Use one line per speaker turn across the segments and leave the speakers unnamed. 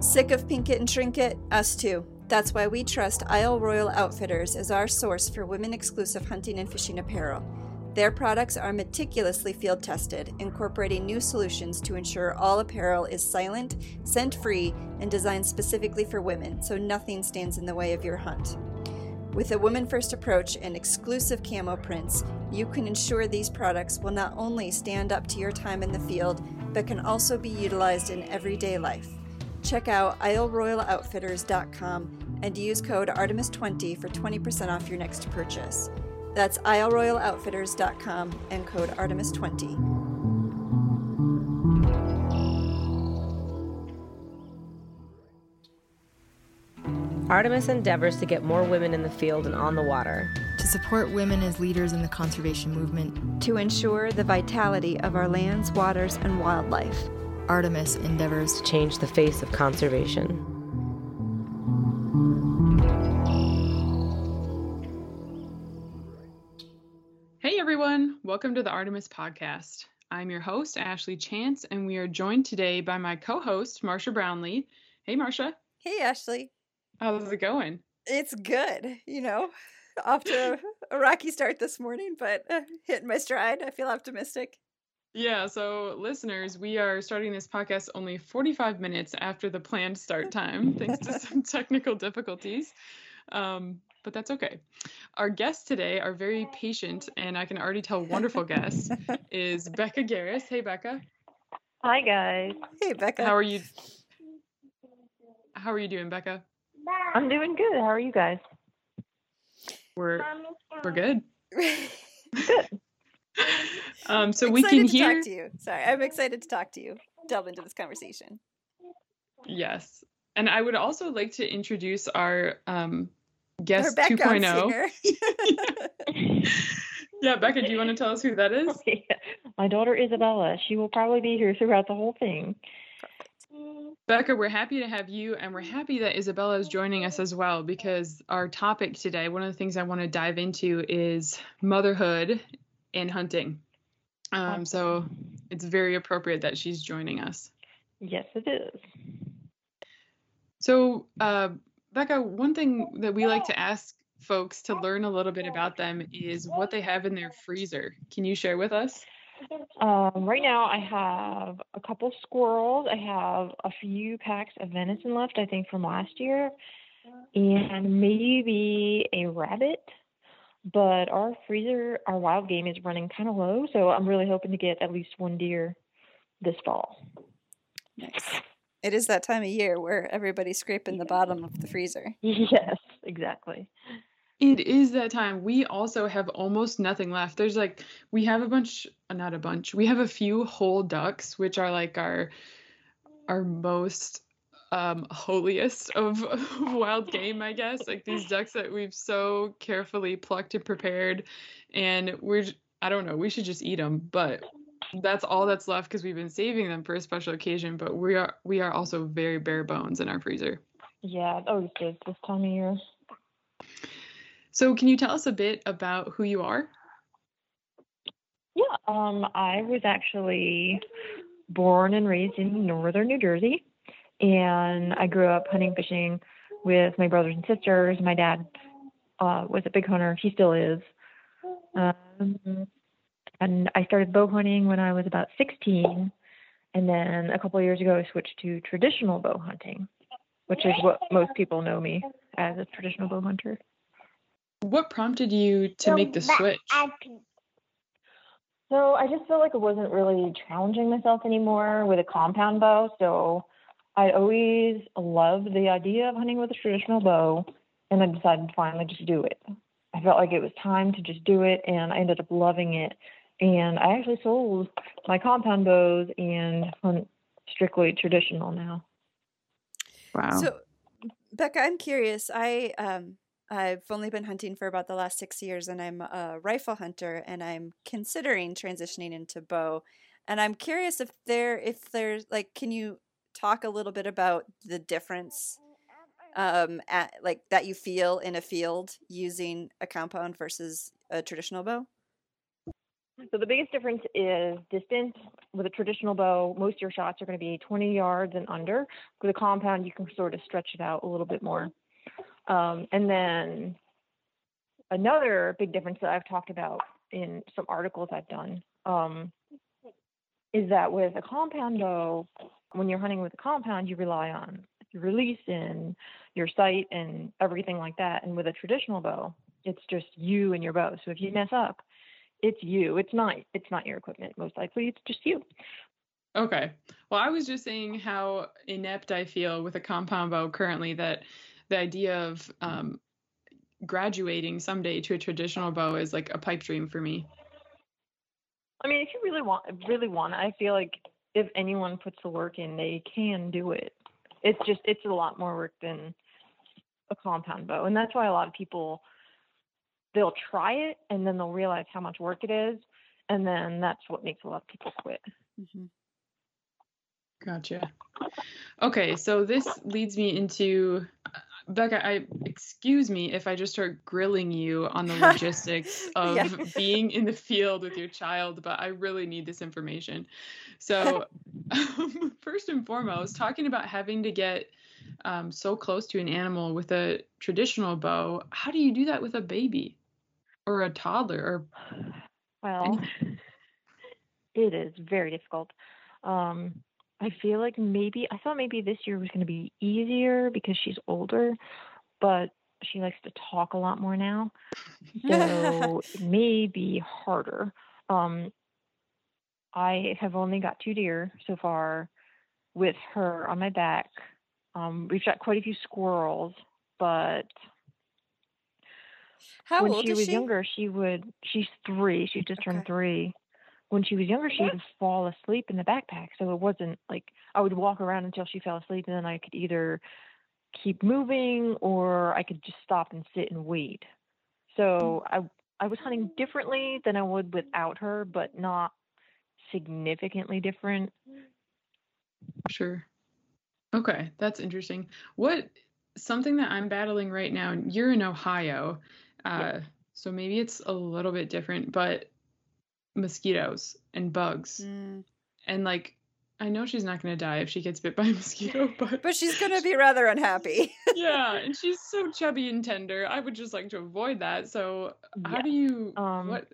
Sick of pink it and shrink it? Us too. That's why we trust Isle Royale Outfitters as our source for women exclusive hunting and fishing apparel. Their products are meticulously field tested, incorporating new solutions to ensure all apparel is silent, scent free, and designed specifically for women so nothing stands in the way of your hunt. With a woman first approach and exclusive camo prints, you can ensure these products will not only stand up to your time in the field, but can also be utilized in everyday life. Check out isleroyaloutfitters.com and use code Artemis20 for 20% off your next purchase. That's isleroyaloutfitters.com and code Artemis20.
Artemis endeavors to get more women in the field and on the water.
To support women as leaders in the conservation movement.
To ensure the vitality of our lands, waters, and wildlife.
Artemis endeavors
to change the face of conservation.
Hey everyone, welcome to the Artemis podcast. I'm your host, Ashley Chance, and we are joined today by my co host, Marsha Brownlee. Hey, Marsha.
Hey, Ashley.
How's it going?
It's good. You know, off to a rocky start this morning, but uh, hitting my stride. I feel optimistic.
Yeah, so listeners, we are starting this podcast only 45 minutes after the planned start time, thanks to some technical difficulties. Um, but that's okay. Our guests today are very patient, and I can already tell wonderful guest is Beka Garris. Hey, Beka.
Hi, guys.
Hey, Beka.
How are you? How are you doing, Beka?
I'm doing good. How are you guys?
We're we're good.
Good.
Um, so we can
to
hear.
talk to you. Sorry, I'm excited to talk to you. Delve into this conversation.
Yes, and I would also like to introduce our um, guest
background
2.0.
singer.
Yeah, Beka, do you want to tell us who that is?
My daughter Isabella. She will probably be here throughout the whole thing.
Beka, we're happy to have you, and we're happy that Isabella is joining us as well because our topic today, one of the things I want to dive into is motherhood and hunting. Um, so it's very appropriate that she's joining us.
Yes, it is.
So, uh, Beka, one thing that we like to ask folks to learn a little bit about them is what they have in their freezer. Can you share with us?
Um, right now, I have a couple squirrels. I have a few packs of venison left, I think, from last year, and maybe a rabbit. But our freezer, our wild game is running kind of low, so I'm really hoping to get at least one deer this fall.
nice. It is that time of year where everybody's scraping the bottom of the freezer.
Yes, exactly.
It is that time. We also have almost nothing left. There's like we have a bunch, uh, not a bunch. We have a few whole ducks, which are like our our most um holiest of wild game, I guess. Like these ducks that we've so carefully plucked and prepared, and we're I don't know. We should just eat them, but that's all that's left because we've been saving them for a special occasion. But we are we are also very bare bones in our freezer.
Yeah, it always is this time of year.
So can you tell us a bit about who you are?
Yeah, um, I was actually born and raised in northern New Jersey, and I grew up hunting, fishing with my brothers and sisters. My dad uh, was a big hunter; he still is. Um, and I started bow hunting when I was about 16, and then a couple of years ago, I switched to traditional bow hunting, which is what most people know me as a traditional bow hunter.
What prompted you to make the switch?
So I just felt like I wasn't really challenging myself anymore with a compound bow. So I always loved the idea of hunting with a traditional bow, and I decided to finally just do it. I felt like it was time to just do it, and I ended up loving it. And I actually sold my compound bows and hunt strictly traditional now.
Wow.
So, Beka, I'm curious. I um, I've only been hunting for about the last six years, and I'm a rifle hunter, and I'm considering transitioning into bow. And I'm curious if there, if there's like, can you talk a little bit about the difference, um, at like that you feel in a field using a compound versus a traditional bow?
So the biggest difference is distance. With a traditional bow, most of your shots are going to be 20 yards and under. With a compound, you can sort of stretch it out a little bit more. Um, and then another big difference that I've talked about in some articles I've done um, is that with a compound bow, when you're hunting with a compound, you rely on your release and your sight and everything like that. And with a traditional bow, it's just you and your bow. So if you mess up, it's you. It's not it's not your equipment most likely. It's just you.
Okay. Well, I was just saying how inept I feel with a compound bow currently that the idea of um, graduating someday to a traditional bow is like a pipe dream for me.
I mean, if you really want really want, I feel like if anyone puts the work in, they can do it. It's just it's a lot more work than a compound bow, and that's why a lot of people they'll try it and then they'll realize how much work it is, and then that's what makes a lot of people quit.
Mm-hmm.
Gotcha. Okay, so this leads me into Beka, I excuse me if I just start grilling you on the logistics of
Yeah.
being in the field with your child, but I really need this information. So, um, first and foremost, talking about having to get um, so close to an animal with a traditional bow, how do you do that with a baby or a toddler? Or
Well, it is very difficult. Um, I feel like maybe I thought maybe this year was going to be easier because she's older, but she likes to talk a lot more now, so it may be harder. Um, I have only got two deer so far with her on my back. Um, we've shot quite a few squirrels, but
How
when
old
she
is
was
she?
younger, she would. She's three. She just
Okay.
turned three. When she was younger, she would fall asleep in the backpack. So it wasn't like I would walk around until she fell asleep, and then I could either keep moving or I could just stop and sit and wait. So I I was hunting differently than I would without her, but not significantly different.
Sure. Okay, that's interesting. What something that I'm battling right now, you're in Ohio, uh, so maybe it's a little bit different, but mosquitoes and bugs.
Mm.
And like I know she's not going to die if she gets bit by a mosquito, but
But she's going to be rather unhappy.
yeah, and she's so chubby and tender. I would just like to avoid that. So how
Yeah.
do you
Um,
what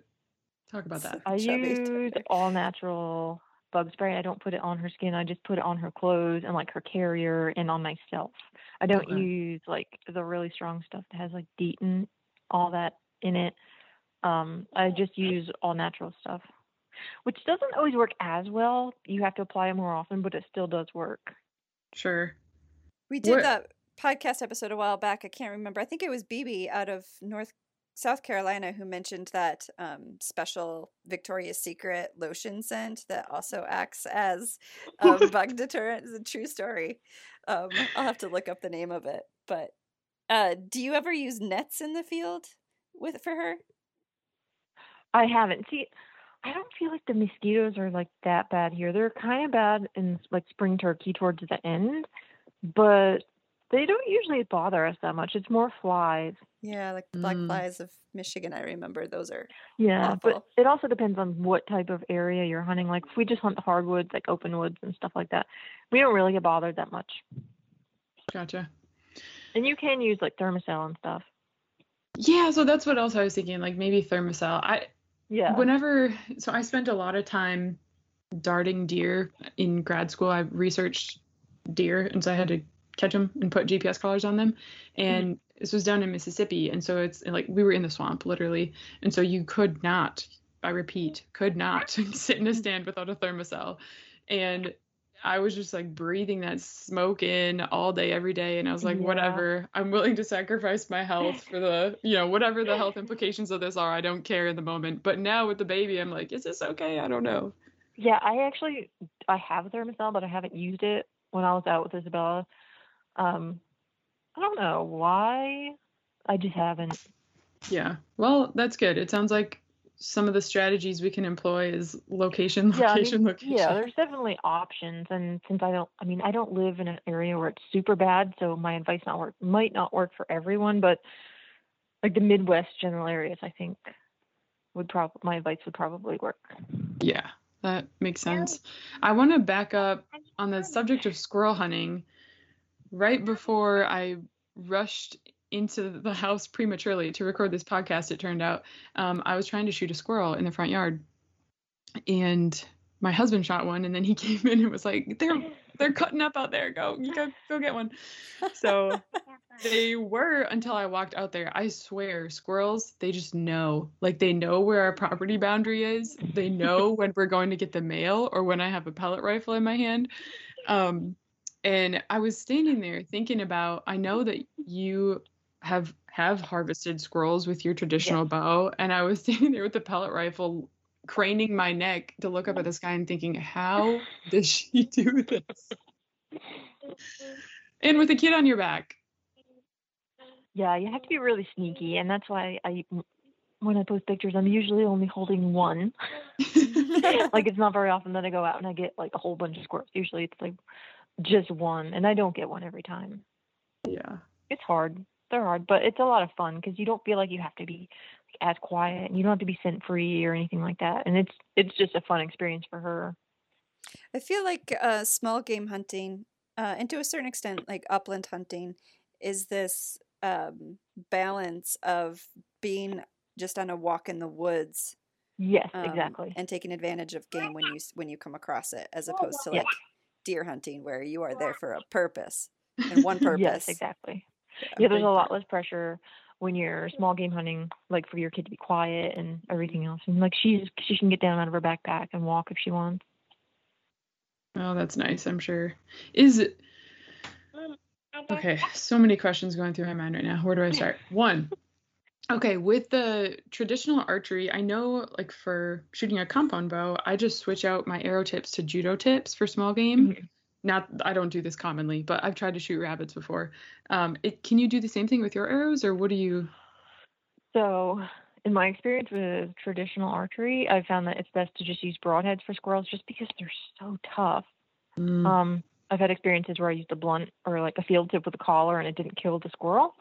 talk about that?
I
Chubby
use
tender.
all natural bug spray. I don't put it on her skin. I just put it on her clothes and like her carrier and on myself. I don't
Okay.
use like the really strong stuff that has like DEET and all that in it. Um, I just use all natural stuff, which doesn't always work as well. You have to apply it more often, but it still does work.
Sure.
We did
What-
that podcast episode a while back. I can't remember. I think it was BB out of North South Carolina who mentioned that um, special Victoria's Secret lotion scent that also acts as a bug deterrent. It's a true story. Um, I'll have to look up the name of it. But uh, do you ever use nets in the field with for her?
I haven't. See, I don't feel like the mosquitoes are like that bad here. They're kind of bad in like spring turkey towards the end, but they don't usually bother us that much. It's more flies.
Yeah, like the black
Mm.
flies of Michigan. I remember those are.
Yeah,
Awful.
but it also depends on what type of area you're hunting. Like if we just hunt the hardwoods, like open woods and stuff like that, we don't really get bothered that much.
Gotcha.
And you can use like Thermacell and stuff.
Yeah, so that's what else I was thinking, like maybe Thermacell. I
Yeah.
whenever so I spent a lot of time darting deer in grad school. I researched deer, and so I had to catch them and put GPS collars on them. And mm-hmm. this was down in Mississippi, and so it's like we were in the swamp literally, and so you could not, I repeat, could not sit in a stand without a Thermacell. And I was just like breathing that smoke in all day, every day. And I was like,
Yeah.
whatever, I'm willing to sacrifice my health for the, you know, whatever the health implications of this are. I don't care in the moment. But now with the baby, I'm like, is this okay? I don't know.
Yeah, I actually I have a Thermacell, but I haven't used it when I was out with Isabella. Um, I don't know why. I just haven't.
Yeah. Well, that's good. It sounds like some of the strategies we can employ is location,
Yeah, I mean,
location, location.
Yeah, there's definitely options, and since I don't, I mean, I don't live in an area where it's super bad, so my advice not work might not work for everyone, but like the Midwest general areas, I think would probably my advice would probably work.
Yeah, that makes sense. I want to back up on the subject of squirrel hunting. Right before I rushed into the house prematurely to record this podcast, it turned out um, I was trying to shoot a squirrel in the front yard, and my husband shot one, and then he came in and was like, "They're they're cutting up out there. Go, go, go get one." So they were until I walked out there. I swear, squirrels, they just know. Like they know where our property boundary is. They know when we're going to get the mail or when I have a pellet rifle in my hand. Um, and I was standing there thinking about I know that you have have harvested squirrels with your traditional
Yes.
bow and I was standing there with the pellet rifle craning my neck to look up at the sky and thinking how does she do this? And with a kid on your back.
Yeah, you have to be really sneaky, and that's why I when I post pictures, I'm usually only holding one. like it's not very often that I go out and I get like a whole bunch of squirrels. Usually it's like just one, and I don't get one every time.
yeah.
It's hard. They're hard, but it's a lot of fun because you don't feel like you have to be as quiet, and you don't have to be scent free or anything like that. And it's it's just a fun experience for her.
I feel like uh, small game hunting, uh, and to a certain extent, like upland hunting, is this um, balance of being just on a walk in the woods
Yes,
um,
exactly.
and taking advantage of game when you when you come across it, as opposed to like deer hunting where you are there for a purpose and one purpose.
Yes, exactly. Yeah, there's a lot less pressure when you're small game hunting, like for your kid to be quiet and everything else. And like she's she can get down out of her backpack and walk if she wants.
Oh, that's nice, I'm sure. Is it okay? So many questions going through my mind right now. Where do I start? One. Okay, with the traditional archery, I know like for shooting a compound bow, I just switch out my arrow tips to judo tips for small game.
Mhm.
Not, I don't do this commonly, but I've tried to shoot rabbits before. Um, it, can you do the same thing with your arrows, or what do you?
So in my experience with traditional archery, I've found that it's best to just use broadheads for squirrels just because they're so tough.
Mm,
Um, I've had experiences where I used a blunt or like a field tip with a collar and it didn't kill the squirrel.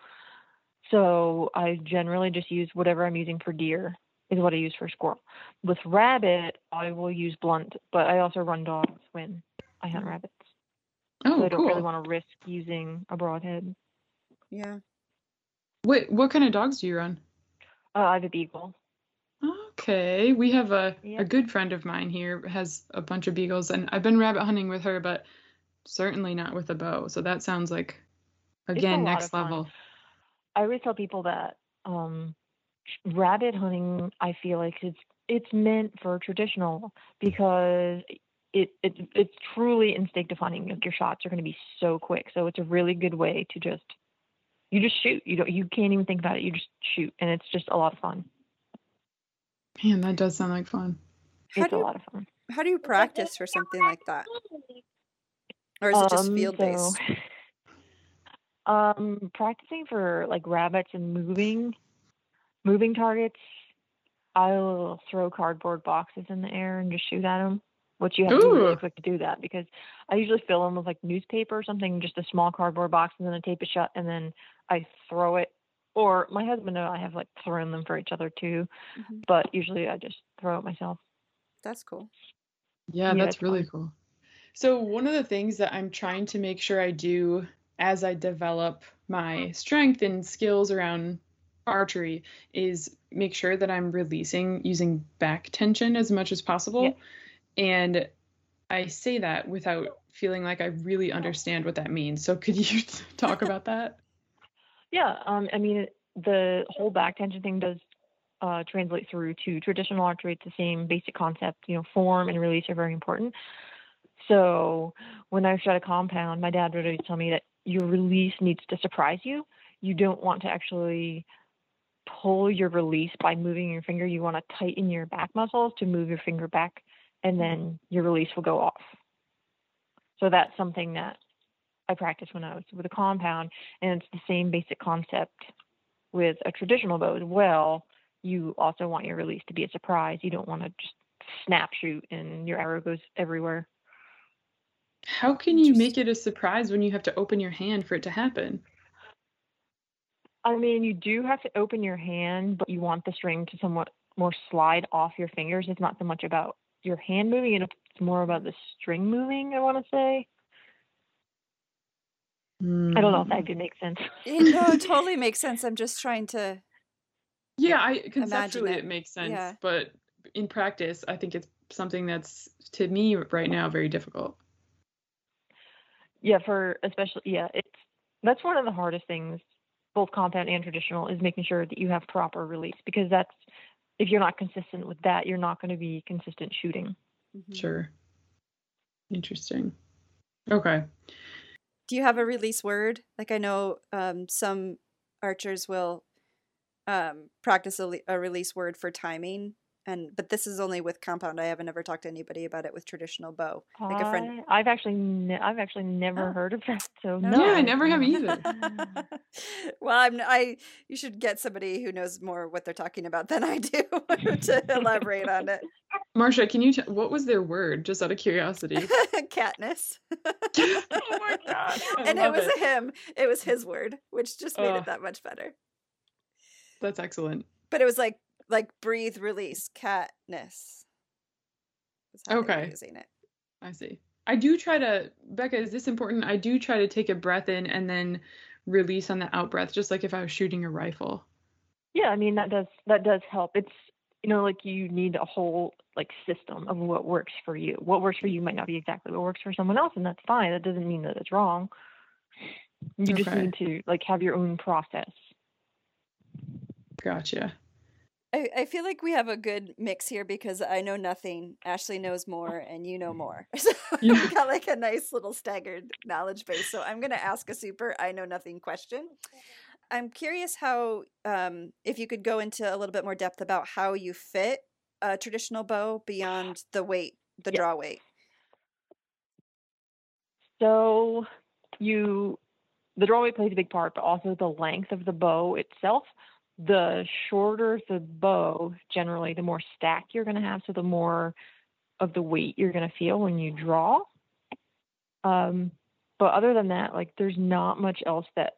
So I generally just use whatever I'm using for deer is what I use for squirrel. With rabbit, I will use blunt, but I also run dogs when I hunt rabbits.
Oh,
so I don't really want to risk using a broadhead.
Yeah.
What what kind of dogs do you run?
Uh, I have a beagle.
Okay, we have a,
Yeah.
a good friend of mine here has a bunch of beagles, and I've been rabbit hunting with her, but certainly not with a bow. So that sounds like again next level.
I always tell people that um, rabbit hunting, I feel like it's it's meant for traditional because it, it it's truly instinctive hunting. Like your shots are going to be so quick, so it's a really good way to just you just shoot. You don't you can't even think about it. You just shoot, and it's just a lot of fun.
Man, that does sound like fun.
How
it's
do
a
you,
lot of fun.
how do you practice for something like that? Or is it just
Um,
field based?
so- um, practicing for like rabbits and moving, moving targets. I'll throw cardboard boxes in the air and just shoot at them. Which you have to be really quick to do that because I usually fill them with like newspaper or something, just a small cardboard box, and then I tape it shut, and then I throw it. Or my husband and I have like thrown them for each other too,
Mhm.
but usually I just throw it myself.
That's cool.
Yeah,
Yeah,
that's really
fun.
cool. So one of the things that I'm trying to make sure I do as I develop my strength and skills around archery is make sure that I'm releasing using back tension as much as possible.
Yeah.
And I say that without feeling like I really understand what that means. So could you talk about that?
Yeah, um, I mean, the whole back tension thing does uh, translate through to traditional archery. It's the same basic concept. You know, form and release are very important. So when I shot a compound, my dad would always tell me that your release needs to surprise you. You don't want to actually pull your release by moving your finger. You want to tighten your back muscles to move your finger back, and then your release will go off. So that's something that I practiced when I was with a compound, and it's the same basic concept with a traditional bow as well. You also want your release to be a surprise. You don't want to just snap shoot and your arrow goes everywhere.
How can you make it a surprise when you have to open your hand for it to happen?
I mean, you do have to open your hand, but you want the string to somewhat more slide off your fingers. It's not so much about your hand moving, and it's more about the string moving. I want to say. I don't know if that
Mm.
could make sense.
Yeah, no, it totally makes sense. I'm just trying to.
Yeah, I conceptually
it.
it. makes sense,
Yeah.
but in practice, I think it's something that's to me right now very difficult.
Yeah, for especially yeah, it's that's one of the hardest things, both compound and traditional, is making sure that you have proper release because that's if you're not consistent with that, you're not going to be consistent shooting.
Mhm.
Sure. Interesting. Okay.
Do you have a release word? Like I know um, some archers will um, practice a, le- a release word for timing, and but this is only with compound. I haven't ever talked to anybody about it with traditional bow. Like a friend.
I, I've actually ne- I've actually never
Oh.
heard of that. So
No.
no,
Yeah, I never have either.
well, I'm I. You should get somebody who knows more what they're talking about than I do to elaborate on it.
Marsha, can you t- what was their word just out of curiosity?
Katniss.
oh my god. I
and it
love
was him. It was his word, which just made
Ugh.
it that much better.
That's excellent.
But it was like like breathe, release, Katniss. That's how they
Okay.
using it.
I see. I do try to Beka, is this important? I do try to take a breath in and then release on the out breath, just like if I was shooting a rifle.
Yeah, I mean that does that does help. It's you know like you need a whole like system of what works for you. What works for you might not be exactly what works for someone else, and that's fine. That doesn't mean that it's wrong. You just need to like have your own process.
Gotcha.
I, I feel like we have a good mix here because I know nothing. Ashley knows more, and you know more. So
Yeah.
we got like a nice little staggered knowledge base. So I'm gonna ask a super I know nothing question. I'm curious how, um, if you could go into a little bit more depth about how you fit a traditional bow beyond the weight, the
Yeah.
draw weight.
So you the draw weight plays a big part, but also the length of the bow itself. The shorter the bow, generally, the more stack you're going to have. So the more of the weight you're going to feel when you draw. Um, but other than that, like there's not much else that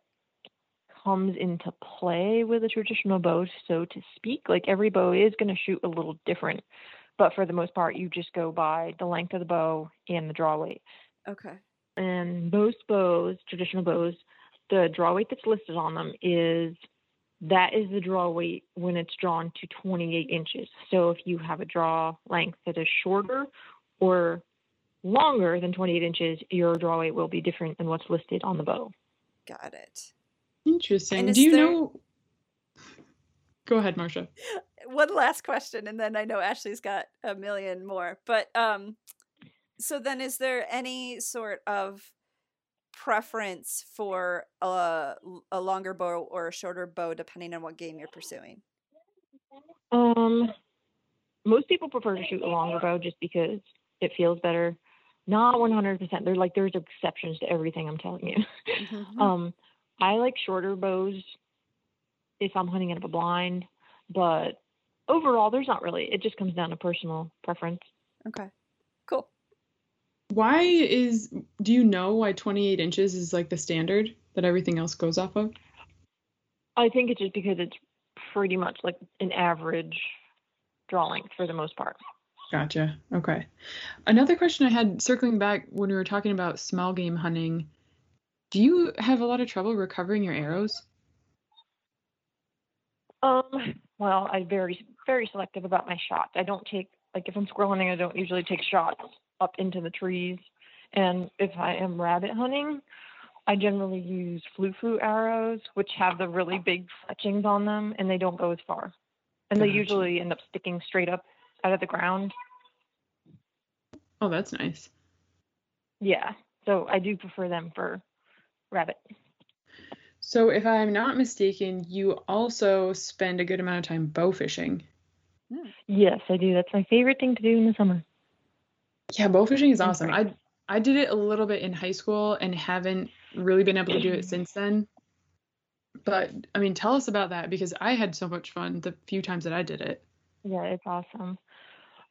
comes into play with a traditional bow, so to speak. Like every bow is going to shoot a little different, but for the most part, you just go by the length of the bow and the draw weight
Okay.
and most bows, traditional bows, the draw weight that's listed on them is that is the draw weight when it's drawn to 28 inches. So if you have a draw length that is shorter or longer than 28 inches, your draw weight will be different than what's listed on the bow.
Got it.
Interesting.
And
Do you
there-
know Go ahead, Marsha.
One last question, and then I know Ashley's got a million more. But um, so then, is there any sort of preference for a, a longer bow or a shorter bow, depending on what game you're pursuing?
Um, most people prefer to shoot a longer bow just because it feels better. Not 100%. They're like there's exceptions to everything I'm telling you.
Mhm.
Um, I like shorter bows if I'm hunting out of a blind, but overall, there's not really. It just comes down to personal preference.
okay.
Why is do you know why 28 inches is like the standard that everything else goes off of?
I think it's just because it's pretty much like an average draw length for the most part.
Gotcha. Okay. Another question I had circling back when we were talking about small game hunting, do you have a lot of trouble recovering your arrows?
Um, well, I'm very very selective about my shots. I don't take like if I'm squirrel hunting, I don't usually take shots up into the trees. And if I am rabbit hunting, I generally use flu-flu arrows, which have the really big fletchings on them, and they don't go as far. And they
Gotcha.
usually end up sticking straight up out of the ground.
Oh, that's nice.
Yeah, so I do prefer them for rabbit.
So if I'm not mistaken, you also spend a good amount of time bow fishing. Hmm.
Yes, I do. That's my favorite thing to do in the summer.
Yeah, bow fishing is awesome. I I did it a little bit in high school and haven't really been able to do it since then. But I mean, tell us about that because I had so much fun the few times that I did it.
Yeah, it's awesome.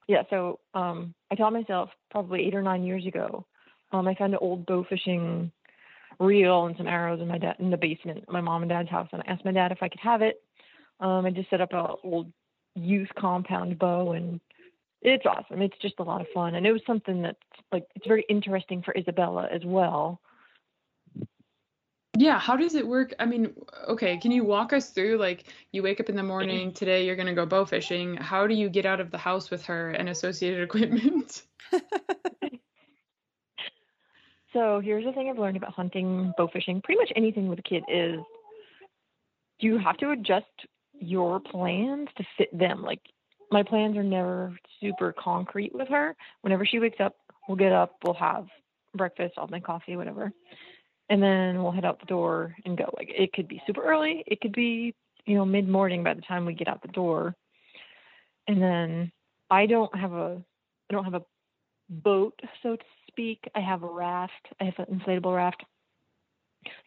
Yeah, so um, I taught myself probably eight or nine years ago. Um, I found an old bow fishing reel and some arrows in my dad in the basement, my mom and dad's house, and I asked my dad if I could have it. Um, I just set up a old youth compound bow and it's awesome. It's just a lot of fun. And it was something that's like it's very interesting for Isabella as well.
Yeah, how does it work? I mean, okay, can you walk us through like you wake up in the morning, today you're going to go bow fishing. How do you get out of the house with her and associated equipment?
so, here's the thing I've learned about hunting, bow fishing, pretty much anything with a kid is you have to adjust your plans to fit them. Like my plans are never super concrete with her. Whenever she wakes up, we'll get up, we'll have breakfast, I'll make coffee, whatever and then we'll head out the door and go. Like it could be super early, it could be you know mid morning by the time we get out the door, and then I don't have a I don't have a boat so to speak. I have a raft. I have an inflatable raft.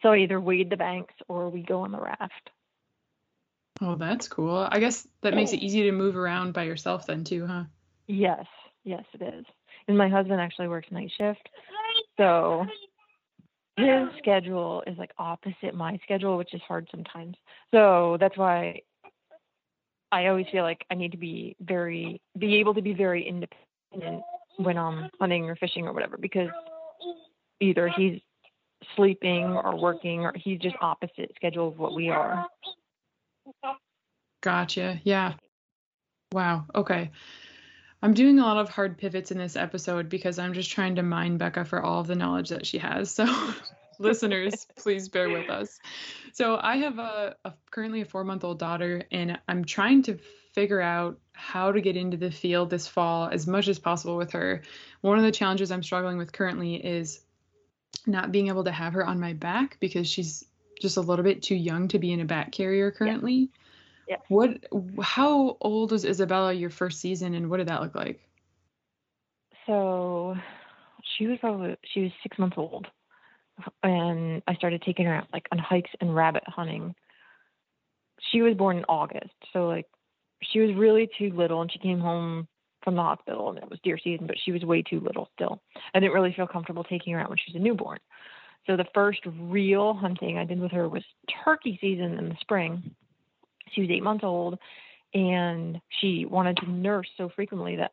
So I either wade the banks or we go on the raft.
Oh, that's cool. I guess that makes it easy to move around by yourself then too, huh?
Yes, yes, it is. And my husband actually works night shift, so his schedule is like opposite my schedule, which is hard sometimes. So that's why I always feel like I need to be very, be able to be very independent when I'm hunting or fishing or whatever, because either he's sleeping or working or he's just opposite schedule of what we are.
Gotcha. Yeah. Wow. Okay. I'm doing a lot of hard pivots in this episode because I'm just trying to mine Beka for all of the knowledge that she has. So, listeners, please bear with us. So, I have a, a currently a four month old daughter, and I'm trying to figure out how to get into the field this fall as much as possible with her. One of the challenges I'm struggling with currently is not being able to have her on my back because she's just a little bit too young to be in a back carrier currently.
Yeah.
What? How old was Isabella your first season, and what did that look like?
So, she was probably she was six months old, and I started taking her out like on hikes and rabbit hunting. She was born in August, so like she was really too little, and she came home from the hospital, and it was deer season, but she was way too little still. I didn't really feel comfortable taking her out when she was a newborn. So the first real hunting I did with her was turkey season in the spring she was eight months old and she wanted to nurse so frequently that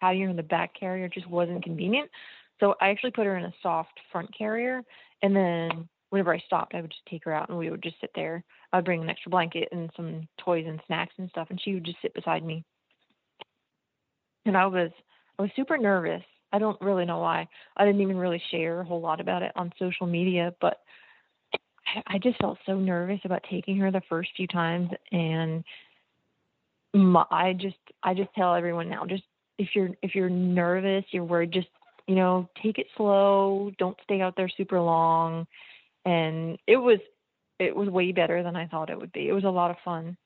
having her in the back carrier just wasn't convenient. So I actually put her in a soft front carrier and then whenever I stopped I would just take her out and we would just sit there. I'd bring an extra blanket and some toys and snacks and stuff and she would just sit beside me. And I was I was super nervous. I don't really know why. I didn't even really share a whole lot about it on social media, but I just felt so nervous about taking her the first few times, and my, I just I just tell everyone now, just if you're if you're nervous, you're worried, just you know, take it slow. Don't stay out there super long. And it was it was way better than I thought it would be. It was a lot of fun.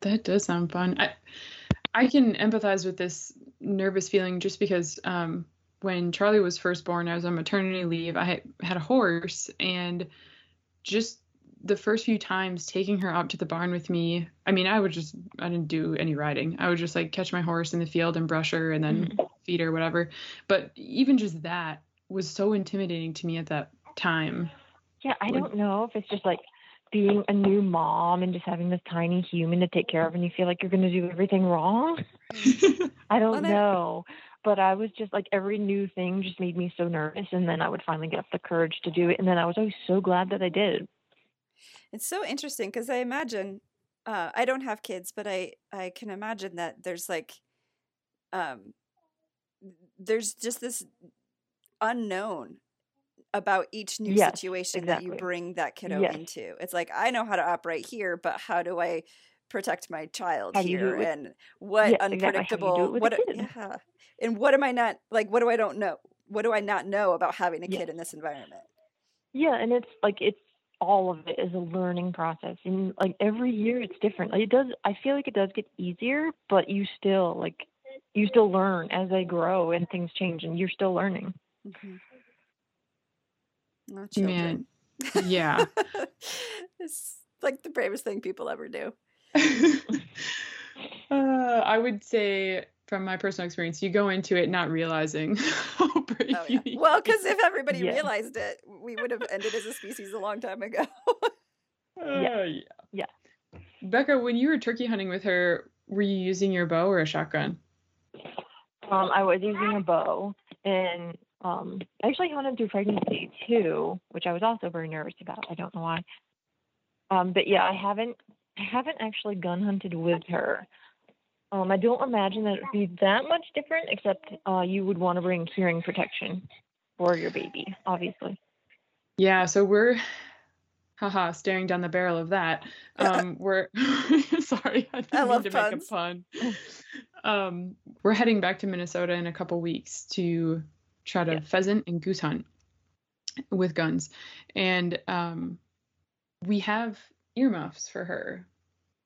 That does sound fun. I I can empathize with this nervous feeling just because um, when Charlie was first born, I was on maternity leave. I had, a horse, and just the first few times taking her out to the barn with me, I mean, I would just, I didn't do any riding. I would just like catch my horse in the field and brush her and then mm-hmm. feed her, whatever. But even just that was so intimidating to me at that time.
Yeah, I don't know if it's just like being a new mom and just having this tiny human to take care of and you feel like you're going to do everything wrong. I don't know but I was just like every new thing just made me so nervous and then I would finally get up the courage to do it and then I was always so glad that I did.
It's so interesting because I imagine uh, I don't have kids, but I I can imagine that there's like um there's just this unknown about each new yes, situation exactly. that you bring that kiddo yes. into. It's like I know how to operate here, but how do I protect my child how here with, and what yes, unpredictable exactly. what yeah and what am i not like what do i don't know what do i not know about having a kid in this environment
yeah and it's like it's all of it is a learning process and like every year it's different like it does i feel like it does get easier but you still like you still learn as they grow and things change and you're still learning mm-hmm.
Man, yeah
it's like the bravest thing people ever do
uh, I would say from my personal experience, you go into it not realizing how brave oh,
yeah. you Well, because if everybody yeah. realized it, we would have ended as a species a long time ago.
uh, yeah. yeah.
Beka, when you were turkey hunting with her, were you using your bow or a shotgun?
Um, I was using a bow, and um, I actually hunted through pregnancy too, which I was also very nervous about. I don't know why. Um, but yeah, I haven't I haven't actually gun hunted with her. Um, I don't imagine that it would be that much different, except uh, you would want to bring hearing protection for your baby, obviously.
Yeah, so we're haha staring down the barrel of that. Um, we're sorry, I didn't
I
mean
love
to
puns.
make a pun. Um, we're heading back to Minnesota in a couple weeks to try to
Yeah.
pheasant and goose hunt with guns, and um, we have earmuffs for her.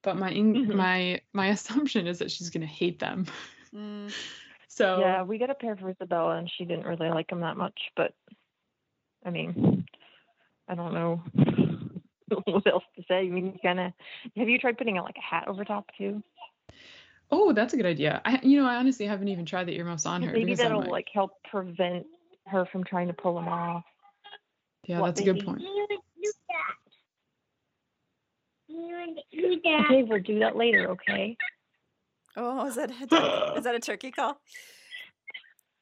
But my in-
Mhm.
my my assumption is that she's gonna hate them.
Mm.
So
Yeah, we got a pair for Isabella, and she didn't really like them that much. But I mean, I don't know what else to say. I mean, kind of. Have you tried putting a, like a hat over top too?
Oh, that's a good idea. I you know I honestly haven't even tried the earmuffs on her.
Maybe
because
that'll like help prevent her from trying to pull them off.
yeah,
what
that's a good point.
Okay, we'll do that later. Okay.
Oh, is that a turkey? is that a turkey call?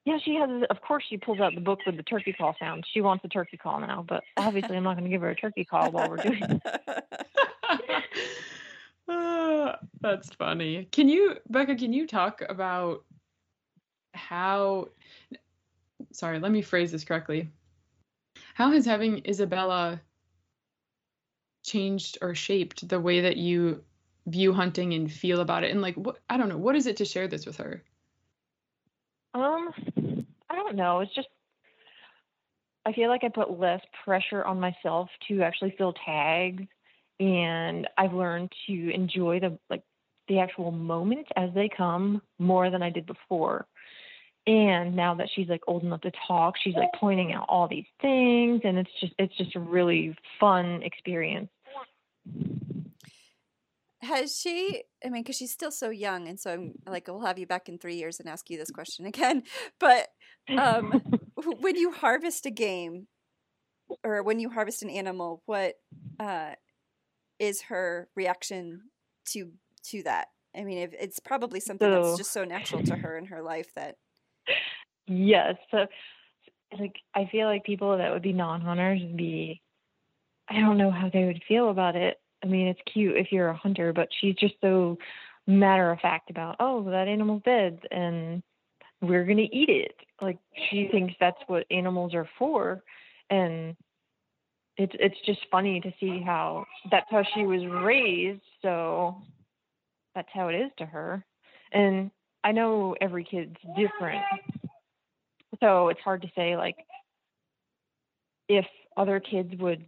Yeah, she has. Of course, she pulls out the book with the turkey call sound. She wants a turkey call now, but obviously, I'm not going to give her a turkey call while we're doing
Ah, that's funny. Can you, Beka, can you talk about how, sorry, let me phrase this correctly. How has having Isabella changed or shaped the way that you view hunting and feel about it? And like, what, I don't know, what is it to share this with her?
Um, I don't know. It's just I feel like I put less pressure on myself to actually fill tags, and I've learned to enjoy the like the actual moments as they come more than I did before. And now that she's like old enough to talk, she's like pointing out all these things, and it's just it's just a really fun experience.
Has she? I mean, because she's still so young, and so I'm like, we'll have you back in three years and ask you this question again. But um, when you harvest a game, or when you harvest an animal, what uh, is her reaction to to that? I mean, if it's probably something
So-
that's just so natural to her in her life that
Yes. So, like, I feel like people that would be non-hunters would be, I don't know how they would feel about it. I mean, it's cute if you're a hunter, but she's just so matter of fact about, oh, that animal's dead and we're gonna eat it. Like, she thinks that's what animals are for, and it's it's just funny to see how that's how she was raised. So that's how it is to her. And I know every kid's different so it's hard to say like if other kids would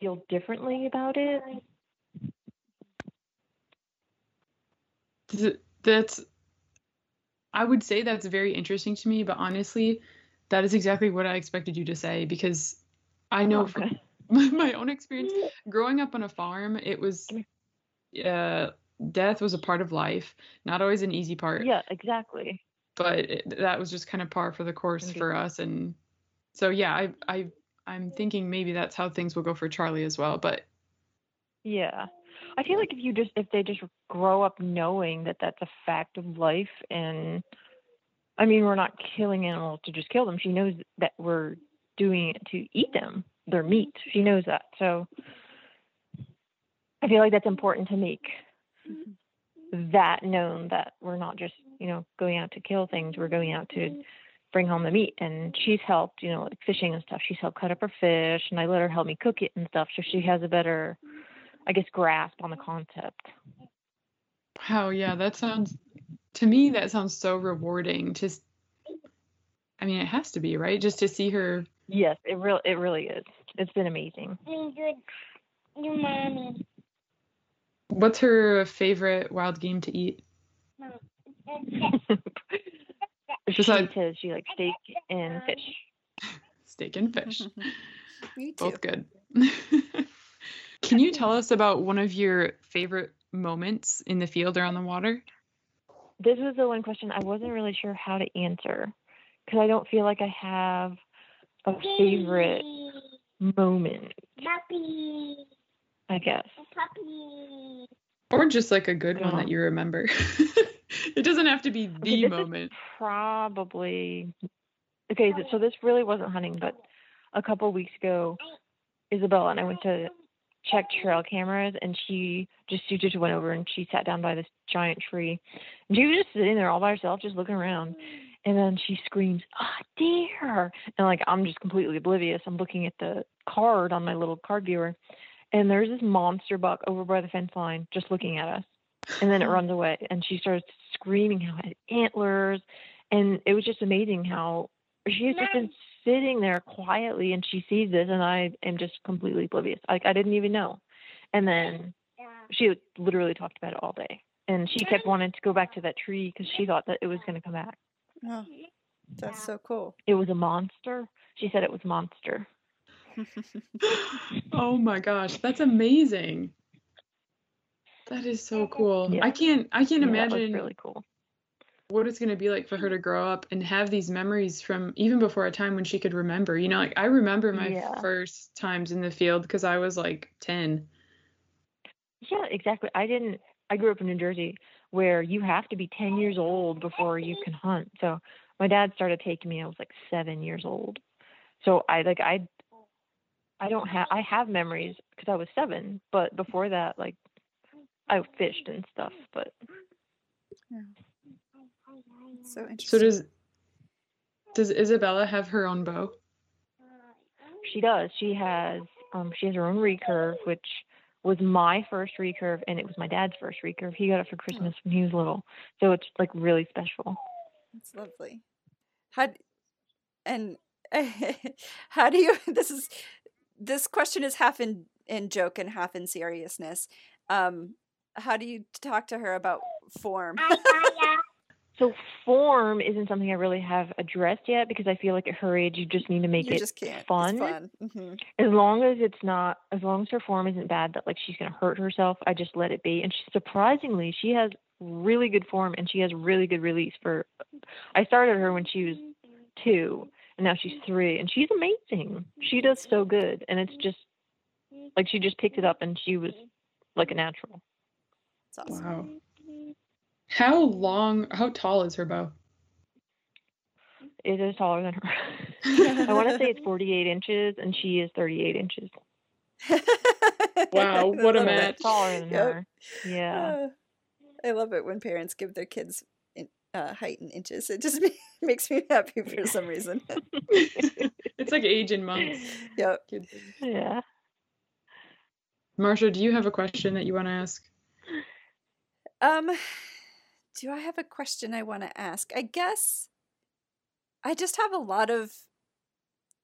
feel differently about it
That's, I would say that's very interesting to me, but honestly, that is exactly what I expected you to say because I know from my, my own experience growing up on a farm, it was, uh, death was a part of life, not always an easy part,
yeah exactly
but it, that was just kind of par for the course
Indeed.
for us. And so, yeah, I, I, I'm thinking maybe that's how things will go for Charlie as well. But
yeah i feel like if you just if they just grow up knowing that that's a fact of life and i mean we're not killing animals to just kill them she knows that we're doing it to eat them their meat. She knows that. So i feel like that's important to make that known that we're not just you know going out to kill things. We're going out to bring home the meat. And she's helped you know like fishing and stuff. She's helped cut up her fish and i let her help me cook it and stuff. So she has a better i guess grasp on the concept.
Wow, yeah, that sounds to me that sounds so rewarding. To I mean, it has to be, right? Just to see her
yes it real it really is it's been amazing
what's her favorite wild game to eat?
she
Besides-
says she likes steak and fish
Steak and fish.
me too.
Both good. Can you tell us about one of your favorite moments in the field or on the water?
this was the one question I wasn't really sure how to answer because I don't feel like I have a favorite moment. I I guess.
Or just like a good one that you remember. it doesn't have to be the
Okay,
moment.
probably okay. So this really wasn't hunting, but a couple weeks ago, Isabella and I went to check trail cameras, and she just she just went over and she sat down by this giant tree, and she was just sitting there all by herself, just looking around. And then she screams, "Ah, deer!" And like I'm just completely oblivious. I'm looking at the card on my little card viewer, and there's this monster buck over by the fence line, just looking at us. And then it runs away and she starts screaming how it had antlers and it was just amazing how she has just been sitting there quietly and she sees this and i am just completely oblivious. Like i didn't even know. And then she literally talked about it all day and she kept wanting to go back to that tree because she thought that it was going to come back
Oh, that's so cool.
it was a monster she said it was monster
oh my gosh, that's amazing. That is so cool.
Yeah.
I can't I can't
Yeah, that was
imagine
really cool
what it's going to be like for her to grow up and have these memories from even before a time when she could remember. You know, like I remember my
Yeah.
first times in the field because I was like 10.
Yeah, exactly. I didn't. I grew up in New Jersey, where you have to be 10 years old before you can hunt. So my dad started taking me. I was like seven years old. So I like I. I don't have. I have memories because I was seven, but before that, like, I fished and stuff. But Yeah.
So interesting.
So does does Isabella have her own bow?
she does. She has. Um, she has her own recurve, which was my first recurve, and it was my dad's first recurve. He got it for Christmas when he was little, so it's like really special.
That's lovely. How d- and how do you this is this question is half in in joke and half in seriousness. Um how do you talk to her about form?
So form isn't something I really have addressed yet because I feel like at her age you just need to make
you
it
just can't.
fun.
It's fun. hmm
as long as it's not as long as her form isn't bad that like she's gonna hurt herself, I just let it be. And she, surprisingly, she has really good form and she has really good release for. I started her when she was two and now she's three and she's amazing. She does so good and it's just like she just picked it up and she was like a natural.
It's awesome.
Wow. How long how tall is her bow?
It is taller than her. I want to say it's 48 inches and she is 38 inches.
Wow, what a
Love it.
match.
Taller than
Yep.
her. Yeah.
Uh, I love it when parents give their kids in, uh, height in inches. It just makes me happy for some reason.
it's like age in months.
yep.
Kids.
Yeah.
Marsha, do you have a question that you want to ask?
Um, do I have a question I want to ask? I guess I just have a lot of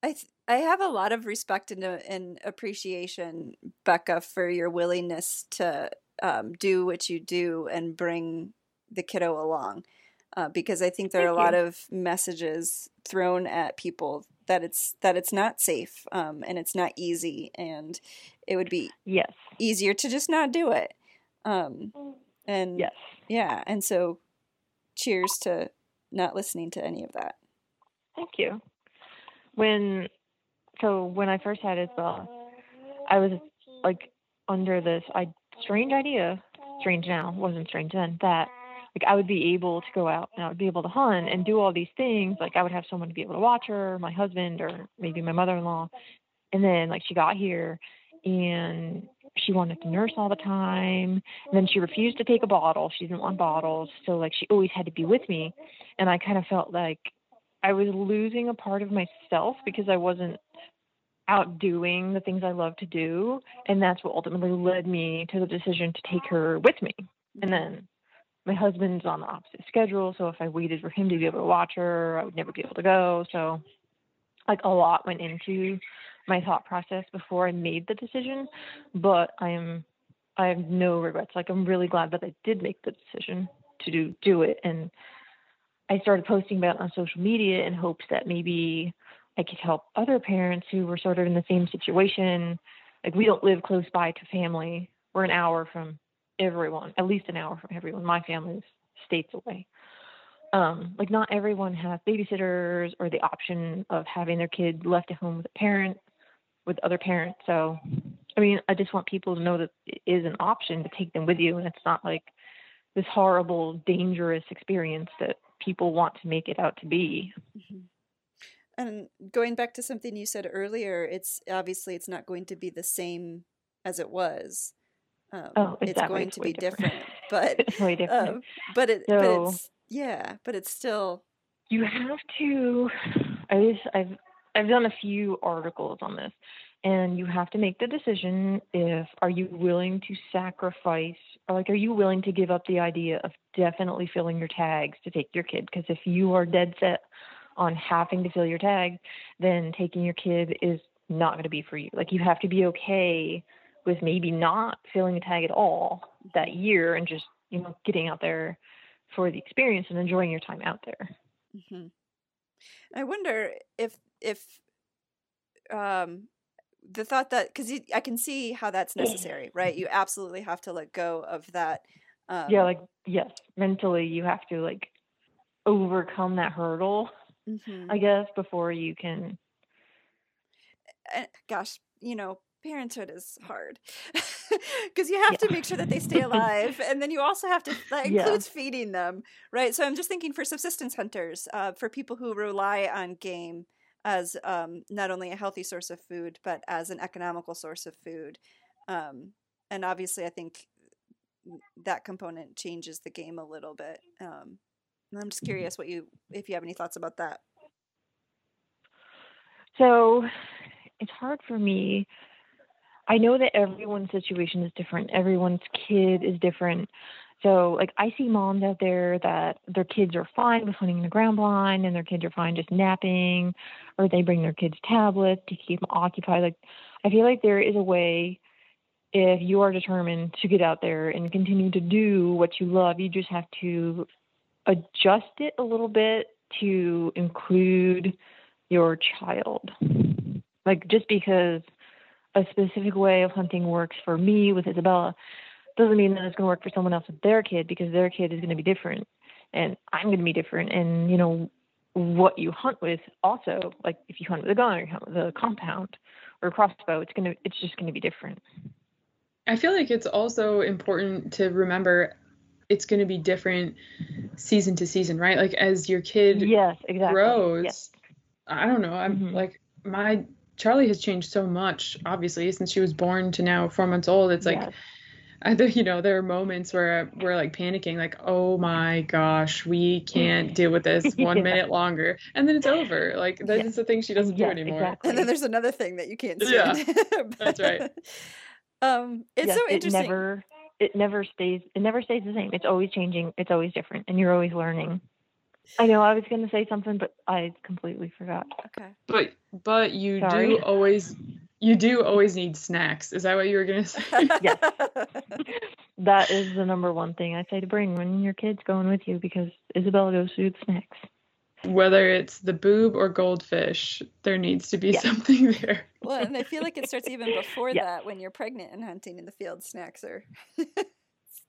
I th- I have a lot of respect and, uh, and appreciation, Beka, for your willingness to um, do what you do and bring the kiddo along. Uh, because I think there are
Thank
a lot of messages thrown at people that it's that it's not safe um, and it's not easy, and it would be
Yes.
easier to just not do it. Um, and
Yes.
yeah, and so cheers to not listening to any of that.
Thank you. When so when I first had Isabella, I was like under this I strange idea, strange now, wasn't strange then, that like I would be able to go out and I would be able to hunt and do all these things. Like I would have someone to be able to watch her, my husband or maybe my mother in law. And then like she got here and she wanted to nurse all the time. And then she refused to take a bottle. She didn't want bottles. So like she always had to be with me. And I kind of felt like I was losing a part of myself because I wasn't out doing the things I love to do. And that's what ultimately led me to the decision to take her with me. And then my husband's on the opposite schedule. So if I waited for him to be able to watch her, I would never be able to go. So, like, a lot went into my thought process before I made the decision. But I am, I have no regrets. Like, I'm really glad that I did make the decision to do, do it. And I started posting about it on social media in hopes that maybe I could help other parents who were sort of in the same situation. Like we don't live close by to family. We're an hour from everyone, at least an hour from everyone. My family's states away. Um, like not everyone has babysitters or the option of having their kid left at home with a parent, with other parents. So I mean, I just want people to know that it is an option to take them with you, and it's not like this horrible, dangerous experience that people want to make it out to be.
Mhm. And going back to something you said earlier, it's obviously it's not going to be the same as it was. Um,
Oh,
it's
exactly.
going
It's
to be
different.
different, but
it's way different.
um, but it but
So-
it's yeah, but it's still
you have to I just, I've I've done a few articles on this and you have to make the decision if are you willing to sacrifice or like are you willing to give up the idea of definitely filling your tags to take your kid? Because if you are dead set on having to fill your tag then taking your kid is not going to be for you. Like you have to be okay with maybe not filling a tag at all that year and just you know getting out there for the experience and enjoying your time out there.
Hmm I wonder if if um the thought that because I can see how that's necessary, right? You absolutely have to let go of that. Um,
yeah like yes mentally you have to like overcome that hurdle
mhm.
i guess before you can
gosh, you know, parenthood is hard because you have to make sure that they stay alive, and then you also have to that
Yeah.
includes feeding them, right? So I'm just thinking for subsistence hunters, uh, for people who rely on game as um, not only a healthy source of food but as an economical source of food, um, and obviously I think that component changes the game a little bit. Um, and I'm just curious what you if you have any thoughts about that.
so it's hard for me i know that everyone's situation is different everyone's kid is different so like i see moms out there that their kids are fine with hunting in the ground blind and their kids are fine just napping or they bring their kids tablets to keep them occupied like i feel like there is a way if you are determined to get out there and continue to do what you love, you just have to adjust it a little bit to include your child. Like just because a specific way of hunting works for me with Isabella doesn't mean that it's going to work for someone else with their kid because their kid is going to be different and I'm going to be different. And, you know, what you hunt with also, like if you hunt with a gun or hunt with a compound or a crossbow, it's going to, it's just going to be different.
I feel like it's also important to remember it's going to be different season to season, right? Like as your kid
Yes, exactly.
grows,
Yes.
I don't know. I'm
Mhm.
like my Charlie has changed so much, obviously, since she was born to now four months old. It's like
Yes.
I think you know there are moments where we're like panicking, like, oh my gosh, we can't deal with this one
Yeah.
minute longer, and then it's over. Like that
Yeah.
is the thing she doesn't do anymore.
exactly.
And then there's another thing that you can't see.
Yeah, that's right.
Um, it's
yes,
so
it
interesting.
never it never stays it never stays the same. It's always changing. It's always different, and you're always learning. I know I was going to say something, but I completely forgot.
Okay.
But but you
Sorry.
do always you do always need snacks. Is that what you were gonna say?
Yes. That is the number one thing I say to bring when your kid's going with you because Isabella goes through the snacks.
Whether it's the boob or goldfish, there needs to be
Yeah.
something there.
well, and I feel like it starts even before
Yeah.
that when you're pregnant and hunting in the field. Snacks are.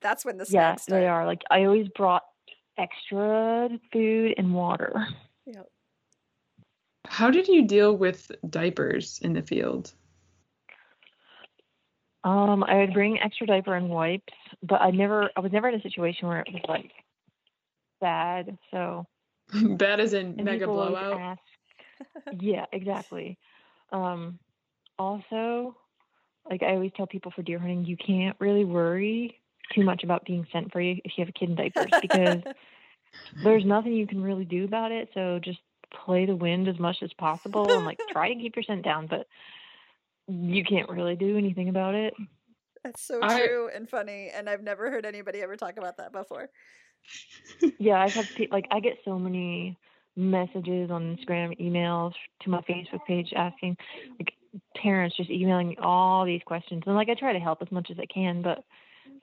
That's when the
Yeah,
snacks start.
they are. Like I always brought extra food and water.
Yep.
How did you deal with diapers in the field?
Um, I would bring extra diaper and wipes, but I never I was never in a situation where it was like bad. So
Bad as in
and
mega blowout.
ask- yeah, exactly. Um, also, like I always tell people for deer hunting, you can't really worry too much about being sent for you if you have a kid in diapers because there's nothing you can really do about it. So just play the wind as much as possible and like try to keep your scent down, but you can't really do anything about it.
That's so
I-
true and funny, and I've never heard anybody ever talk about that before.
Yeah, I've had pe- like I get so many messages on Instagram, emails to my Facebook page asking like parents just emailing me all these questions, and like I try to help as much as I can, but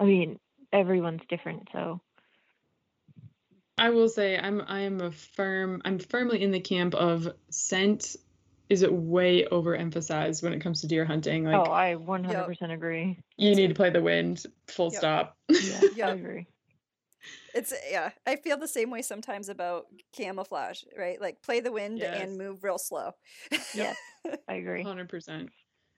I mean everyone's different, so
I will say I'm I am a firm I'm firmly in the camp of scent is it way overemphasized when it comes to deer hunting. Like
oh, I 100% agree.
you need to play the wind, full
Yep.
stop.
Yeah, I agree.
It's yeah. I feel the same way sometimes about camouflage, right? Like play the wind
Yes.
and move real slow.
Yes, I agree.
Hundred percent.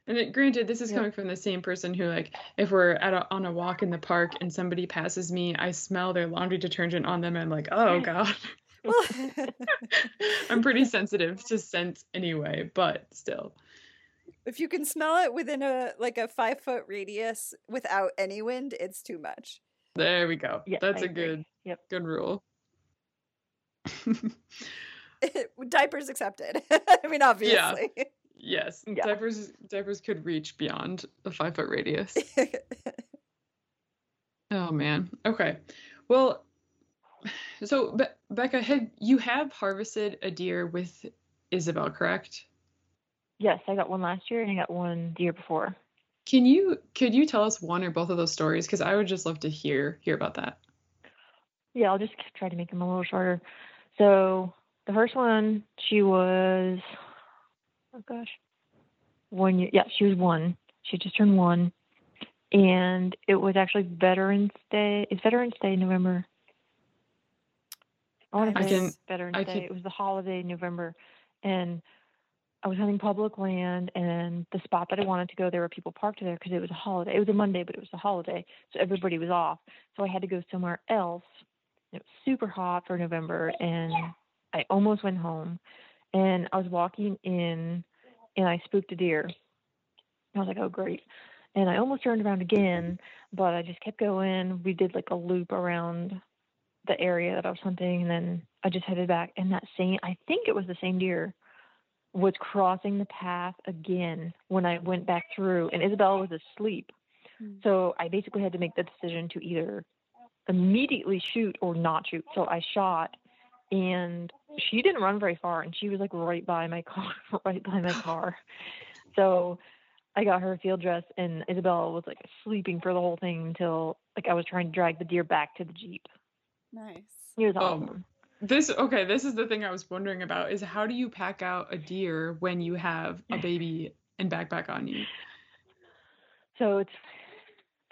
And it, granted, this is
Yep.
coming from the same person who, like, if we're at a, on a walk in the park and somebody passes me, I smell their laundry detergent on them, and I'm like, oh god.
Well,
I'm pretty sensitive to scent anyway, but still.
if you can smell it within a like a five foot radius without any wind, it's too much.
There we go.
Yeah,
That's
I
a
agree.
good
Yep.
good rule.
Diapers accepted. I mean, obviously.
yes.
Yeah.
Diapers diapers could reach beyond a five foot radius. Oh man. Okay. Well, so Be- Beka, had you have harvested a deer with Isabel, correct?
Yes, I got one last year and I got one the year before.
Can you could you tell us one or both of those stories? Because I would just love to hear hear about that.
Yeah, I'll just try to make them a little shorter. So the first one, she was, oh gosh, one year. Yeah, she was one. She just turned one, and it was actually Veterans Day. It's Veterans Day November. I want to say
can-
Veterans
I
Day.
can-
It was the holiday in November, and I was hunting public land, and the spot that I wanted to go, there were people parked there because it was a holiday. It was a Monday, but it was a holiday, so everybody was off. So I had to go somewhere else. It was super hot for November, and I almost went home. And I was walking in, and I spooked a deer. I was like, "Oh, great!" And I almost turned around again, but I just kept going. We did like a loop around the area that I was hunting, and then I just headed back. And that same, I think it was the same deer, was crossing the path again when I went back through, and Isabella was asleep.
Mm.
So I basically had to make the decision to either immediately shoot or not shoot. So I shot, and she didn't run very far, and she was like right by my car, right by my car. So I got her a field dress, and Isabella was like sleeping for the whole thing until like I was trying to drag the deer back to the jeep.
Nice.
It was
Oh,
awesome.
This okay, this is the thing I was wondering about is how do you pack out a deer when you have a baby and backpack on you?
So it's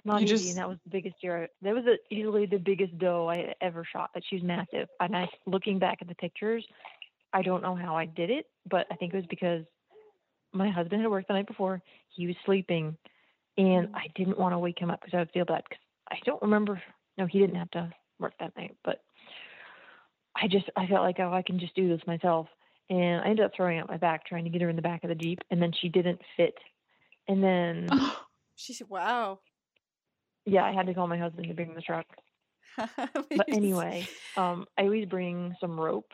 not
You
easy,
just-
and that was the biggest deer. That was a, easily the biggest doe I ever shot. But she was massive. And I, looking back at the pictures, I don't know how I did it, but I think it was because my husband had worked the night before. He was sleeping, and mm-hmm. I didn't want to wake him up because I would feel bad. Because I don't remember. No, he didn't have to work that night, but I just I felt like oh I can just do this myself, and I ended up throwing out my back trying to get her in the back of the jeep, and then she didn't fit, and then.
Oh,
She said, "Wow."
Yeah, I had to call my husband to bring the truck. But anyway, um, I always bring some rope,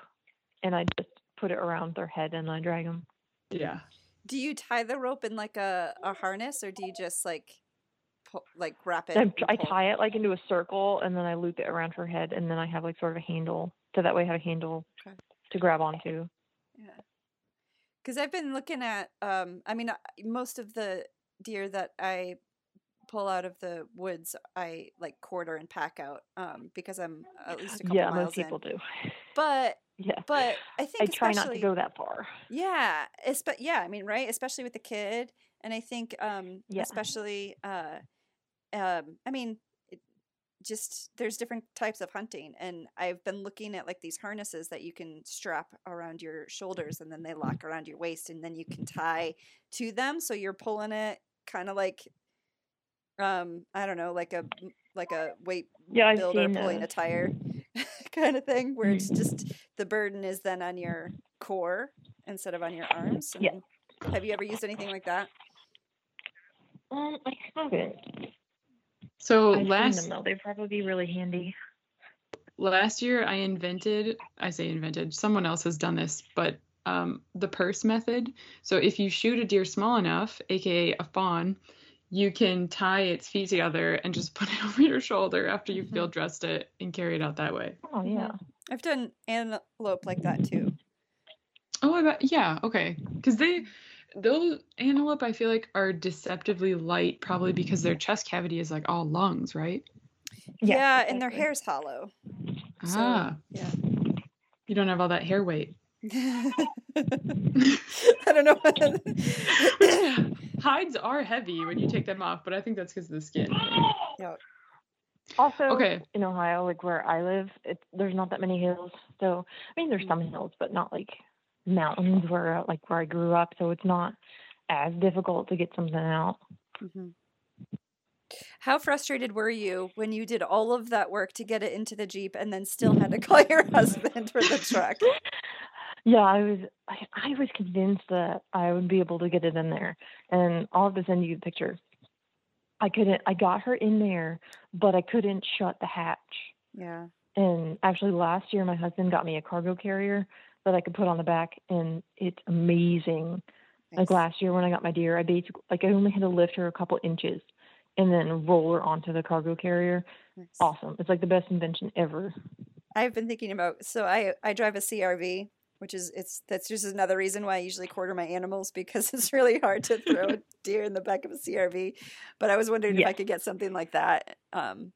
and I just put it around their head and I drag them.
yeah.
do you tie the rope in like a, a harness, or do you just like pull, like wrap it?
I, I tie it like into a circle, and then I loop it around her head, and then I have like sort of a handle, so that way I have a handle
Okay.
to grab onto.
Yeah. Because I've been looking at, um, I mean, most of the deer that I pull out of the woods, I like quarter and pack out um, because I'm at least a couple
Yeah,
miles
most people
in.
do.
But
Yeah,
but I think
I try not to go that far.
Yeah, espe- yeah, I mean, right, especially with the kid, and I think, um,
Yeah.
especially, uh, um, I mean, it, just there's different types of hunting, and I've been looking at like these harnesses that you can strap around your shoulders, and then they lock around your waist, and then you can tie to them, so you're pulling it kind of like, um, I don't know, like a like a weight
Yeah,
builder pulling a tire kind of thing where it's
Mhm.
just the burden is then on your core instead of on your arms.
Yeah.
Have you ever used anything like that?
Um, I haven't.
So
I've
last
them though. They'd probably be really handy.
last year I invented, I say invented, someone else has done this, but um, the purse method. So if you shoot a deer small enough, aka a fawn, you can tie its feet together and just put it over your shoulder after you've
Mhm.
field dressed it and carry it out that way.
Oh yeah.
I've done antelope like that too.
Oh, I bet. Yeah. Okay. Because they, those antelope, I feel like are deceptively light, probably because their chest cavity is like all lungs, right?
Yeah, and their hair's hollow. So,
ah,
yeah.
you don't have all that hair weight.
I don't know.
Hides are heavy when you take them off, but I think that's because of the skin.
Also,
Okay.
in Ohio, like where I live, it, there's not that many hills. So, I mean, there's some hills, but not like mountains where, uh, like where I grew up. So it's not as difficult to get something out.
Mm-hmm. How frustrated were you when you did all of that work to get it into the Jeep and then still had to call your husband for the truck?
Yeah, I was I, I was convinced that I would be able to get it in there. And I'll have to send you the picture. I couldn't I got her in there, but I couldn't shut the hatch.
Yeah.
And actually last year my husband got me a cargo carrier that I could put on the back and it's amazing.
Nice.
Like last year when I got my deer, I basically like I only had to lift her a couple inches and then roll her onto the cargo carrier.
Nice.
Awesome. It's like the best invention ever.
I've been thinking about so I I drive a CRV, which is it's that's just another reason why I usually quarter my animals because it's really hard to throw a deer in the back of a CRV. But I was wondering if I could get something like that. Um,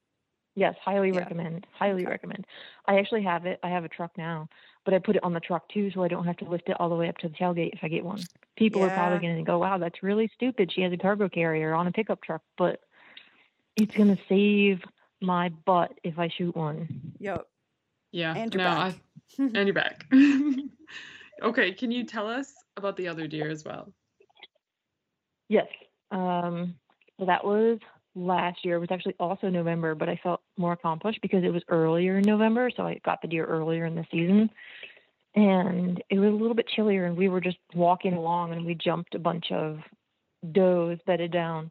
Yes, highly
Yeah.
recommend. Highly
Okay.
recommend. I actually have it. I have a truck now, but I put it on the truck too, so I don't have to lift it all the way up to the tailgate if I get one. People are probably going to go, "Wow, that's really stupid. She has a cargo carrier on a pickup truck," but it's going to save my butt if I shoot one.
Yep.
Yeah.
And your
no,
back.
I, and your back. okay, can you tell us about the other deer as well?
Yes. Um, so that was last year. It was actually also November, but I felt more accomplished because it was earlier in November. So I got the deer earlier in the season. And it was a little bit chillier, and we were just walking along, and we jumped a bunch of does bedded down.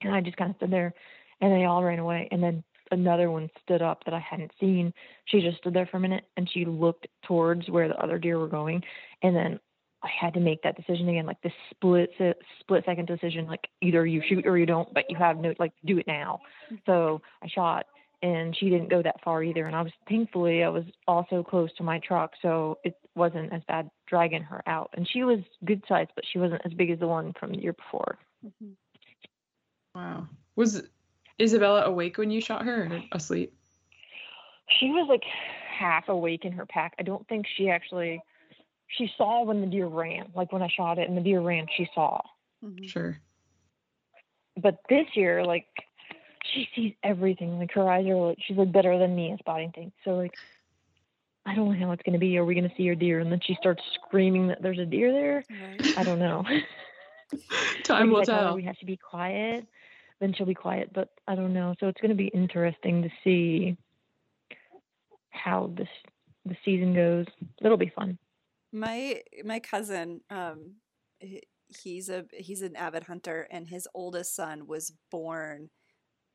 And I just kind of stood there, and they all ran away. And then another one stood up that I hadn't seen. She just stood there for a minute, and she looked towards where the other deer were going. And then I had to make that decision again, like this split split second decision, like either you shoot or you don't, but you have no like do it now. Mm-hmm. So I shot, and she didn't go that far either. And I was thankfully I was also close to my truck, so it wasn't as bad dragging her out. And she was good size, but she wasn't as big as the one from the year before.
Mhm.
Wow. Was Isabella awake when you shot her or asleep?
She was like half awake in her pack. I don't think she actually she saw when the deer ran. Like when I shot it and the deer ran, she saw.
Mhm.
Sure.
but this year, like, she sees everything. Like her eyes are like she's like better than me at spotting things. So like, I don't know how it's gonna be. Are we gonna see a deer? And then she starts screaming that there's a deer there.
Right.
I don't know.
Time will
if tell her we have to be quiet. Then she'll be quiet. But I don't know. So it's gonna be interesting to see how this the season goes. It'll be fun.
My my cousin, um, he's a he's an avid hunter, and his oldest son was born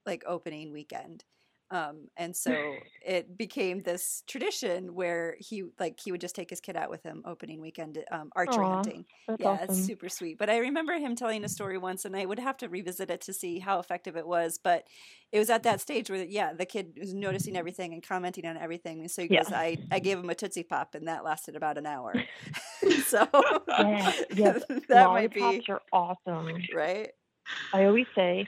like opening weekend. Um, and so it became this tradition where he like he would just take his kid out with him opening weekend um, archery
Aw,
hunting. Yeah,
awesome.
it's super sweet. But I remember him telling a story once, and I would have to revisit it to see how effective it was. But it was at that stage where, yeah, the kid was noticing everything and commenting on everything. And so he
Yeah.
goes, I, I gave him a Tootsie Pop, and that lasted about an hour. so
Yeah, yeah,
that might be
are awesome.
right.
I always say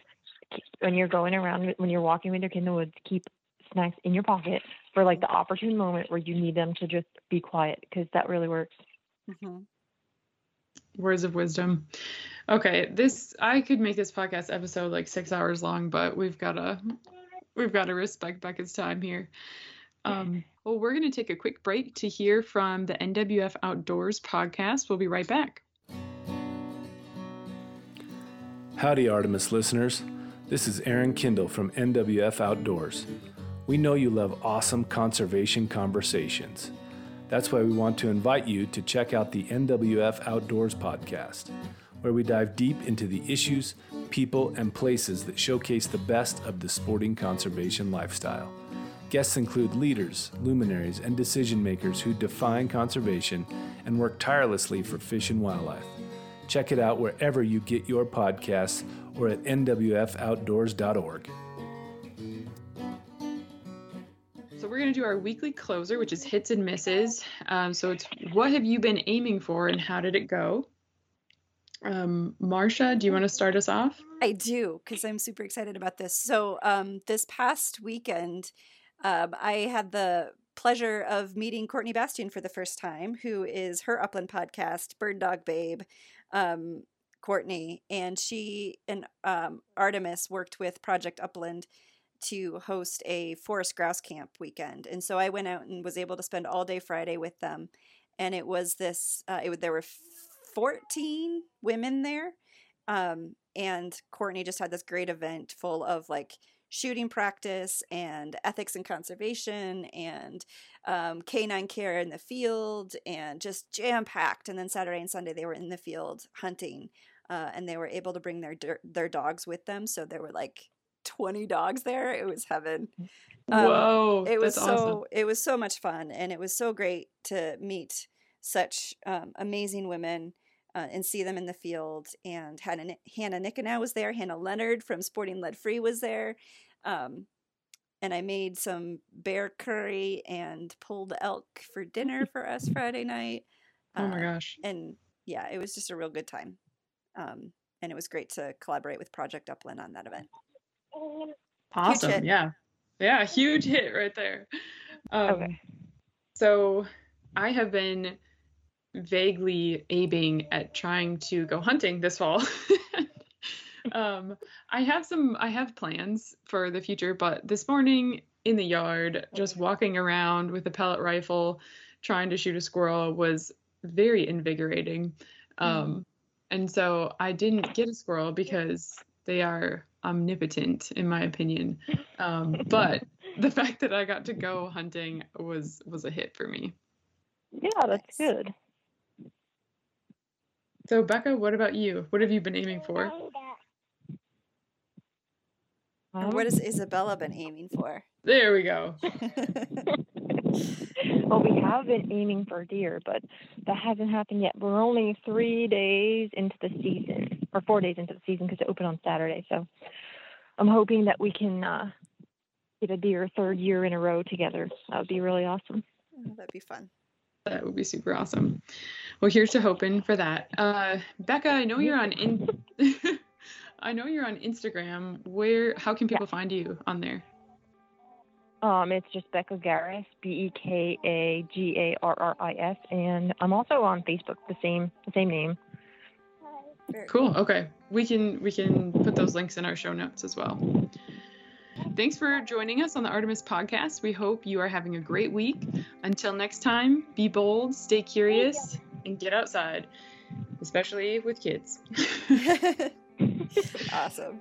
when you're going around, when you're walking with your kid in the woods, keep snacks in your pocket for like the opportune moment where you need them to just be quiet because that really works.
hmm
Words of wisdom. Okay, this I could make this podcast episode like six hours long, but we've gotta we've gotta respect Beka's time here. Um, well, we're gonna take a quick break to hear from the NWF Outdoors podcast. We'll be right back.
Howdy, Artemis listeners. This is Aaron Kindle from NWF Outdoors. We know you love awesome conservation conversations. That's why we want to invite you to check out the NWF Outdoors podcast, where we dive deep into the issues, people, and places that showcase the best of the sporting conservation lifestyle. Guests include leaders, luminaries, and decision makers who define conservation and work tirelessly for fish and wildlife. Check it out wherever you get your podcasts or at nwfoutdoors.org.
So we're gonna do our weekly closer, which is hits and misses. Um, so it's what have you been aiming for and how did it go? Um, Marsha, do you want to start us off?
I do because I'm super excited about this. So, um, this past weekend, um, I had the pleasure of meeting Courtney Bastian for the first time, who is her Upland podcast, Bird Dog Babe. Um, Courtney and she and um, Artemis worked with Project Upland to host a forest grouse camp weekend, and so I went out and was able to spend all day Friday with them, and it was this. Uh, it there were 14 women there. Um, and Courtney just had this great event full of like shooting practice and ethics and conservation and um, canine care in the field and just jam packed. And then Saturday and Sunday they were in the field hunting, uh, and they were able to bring their their dogs with them. So there were like 20 dogs there. It was heaven.
Um, Whoa,
it was
so
awesome. it was so much fun, and it was so great to meet such um, amazing women. Uh, and see them in the field. And Hannah, Hannah Nikonow was there. Hannah Leonard from Sporting Lead Free was there. Um, and I made some bear curry and pulled elk for dinner for us Friday night.
oh my uh, gosh.
And yeah, it was just a real good time. Um, and it was great to collaborate with Project Upland on that event.
Awesome. Yeah. Yeah. Huge hit right there. Um, okay. So I have been vaguely aiming at trying to go hunting this fall. um, I have some I have plans for the future, but this morning in the yard, just walking around with a pellet rifle, trying to shoot a squirrel was very invigorating. Um, mm. and so I didn't get a squirrel because they are omnipotent, in my opinion. Um, but the fact that I got to go hunting was was a hit for me.
Yeah, that's good.
So Beka, what about you? What have you been aiming for?
And what has Isabella been aiming for?
There we go.
well, we have been aiming for deer, but that hasn't happened yet. We're only three days into the season, or four days into the season because it opened on Saturday. So I'm hoping that we can uh, get a deer third year in a row together. That would be really awesome.
Oh, that'd be fun.
That would be super awesome. Well, here's to hoping for that. Uh, Beka, I know you're on in. I know you're on Instagram. Where? How can people yeah. find you on there?
Um, it's just Beka Garris, B E K A G A R R I S, and I'm also on Facebook, the same the same name.
Cool. Okay, we can we can put those links in our show notes as well. Thanks for joining us on the Artemis podcast. We hope you are having a great week. Until next time, be bold, stay curious, and get outside, especially with kids.
awesome.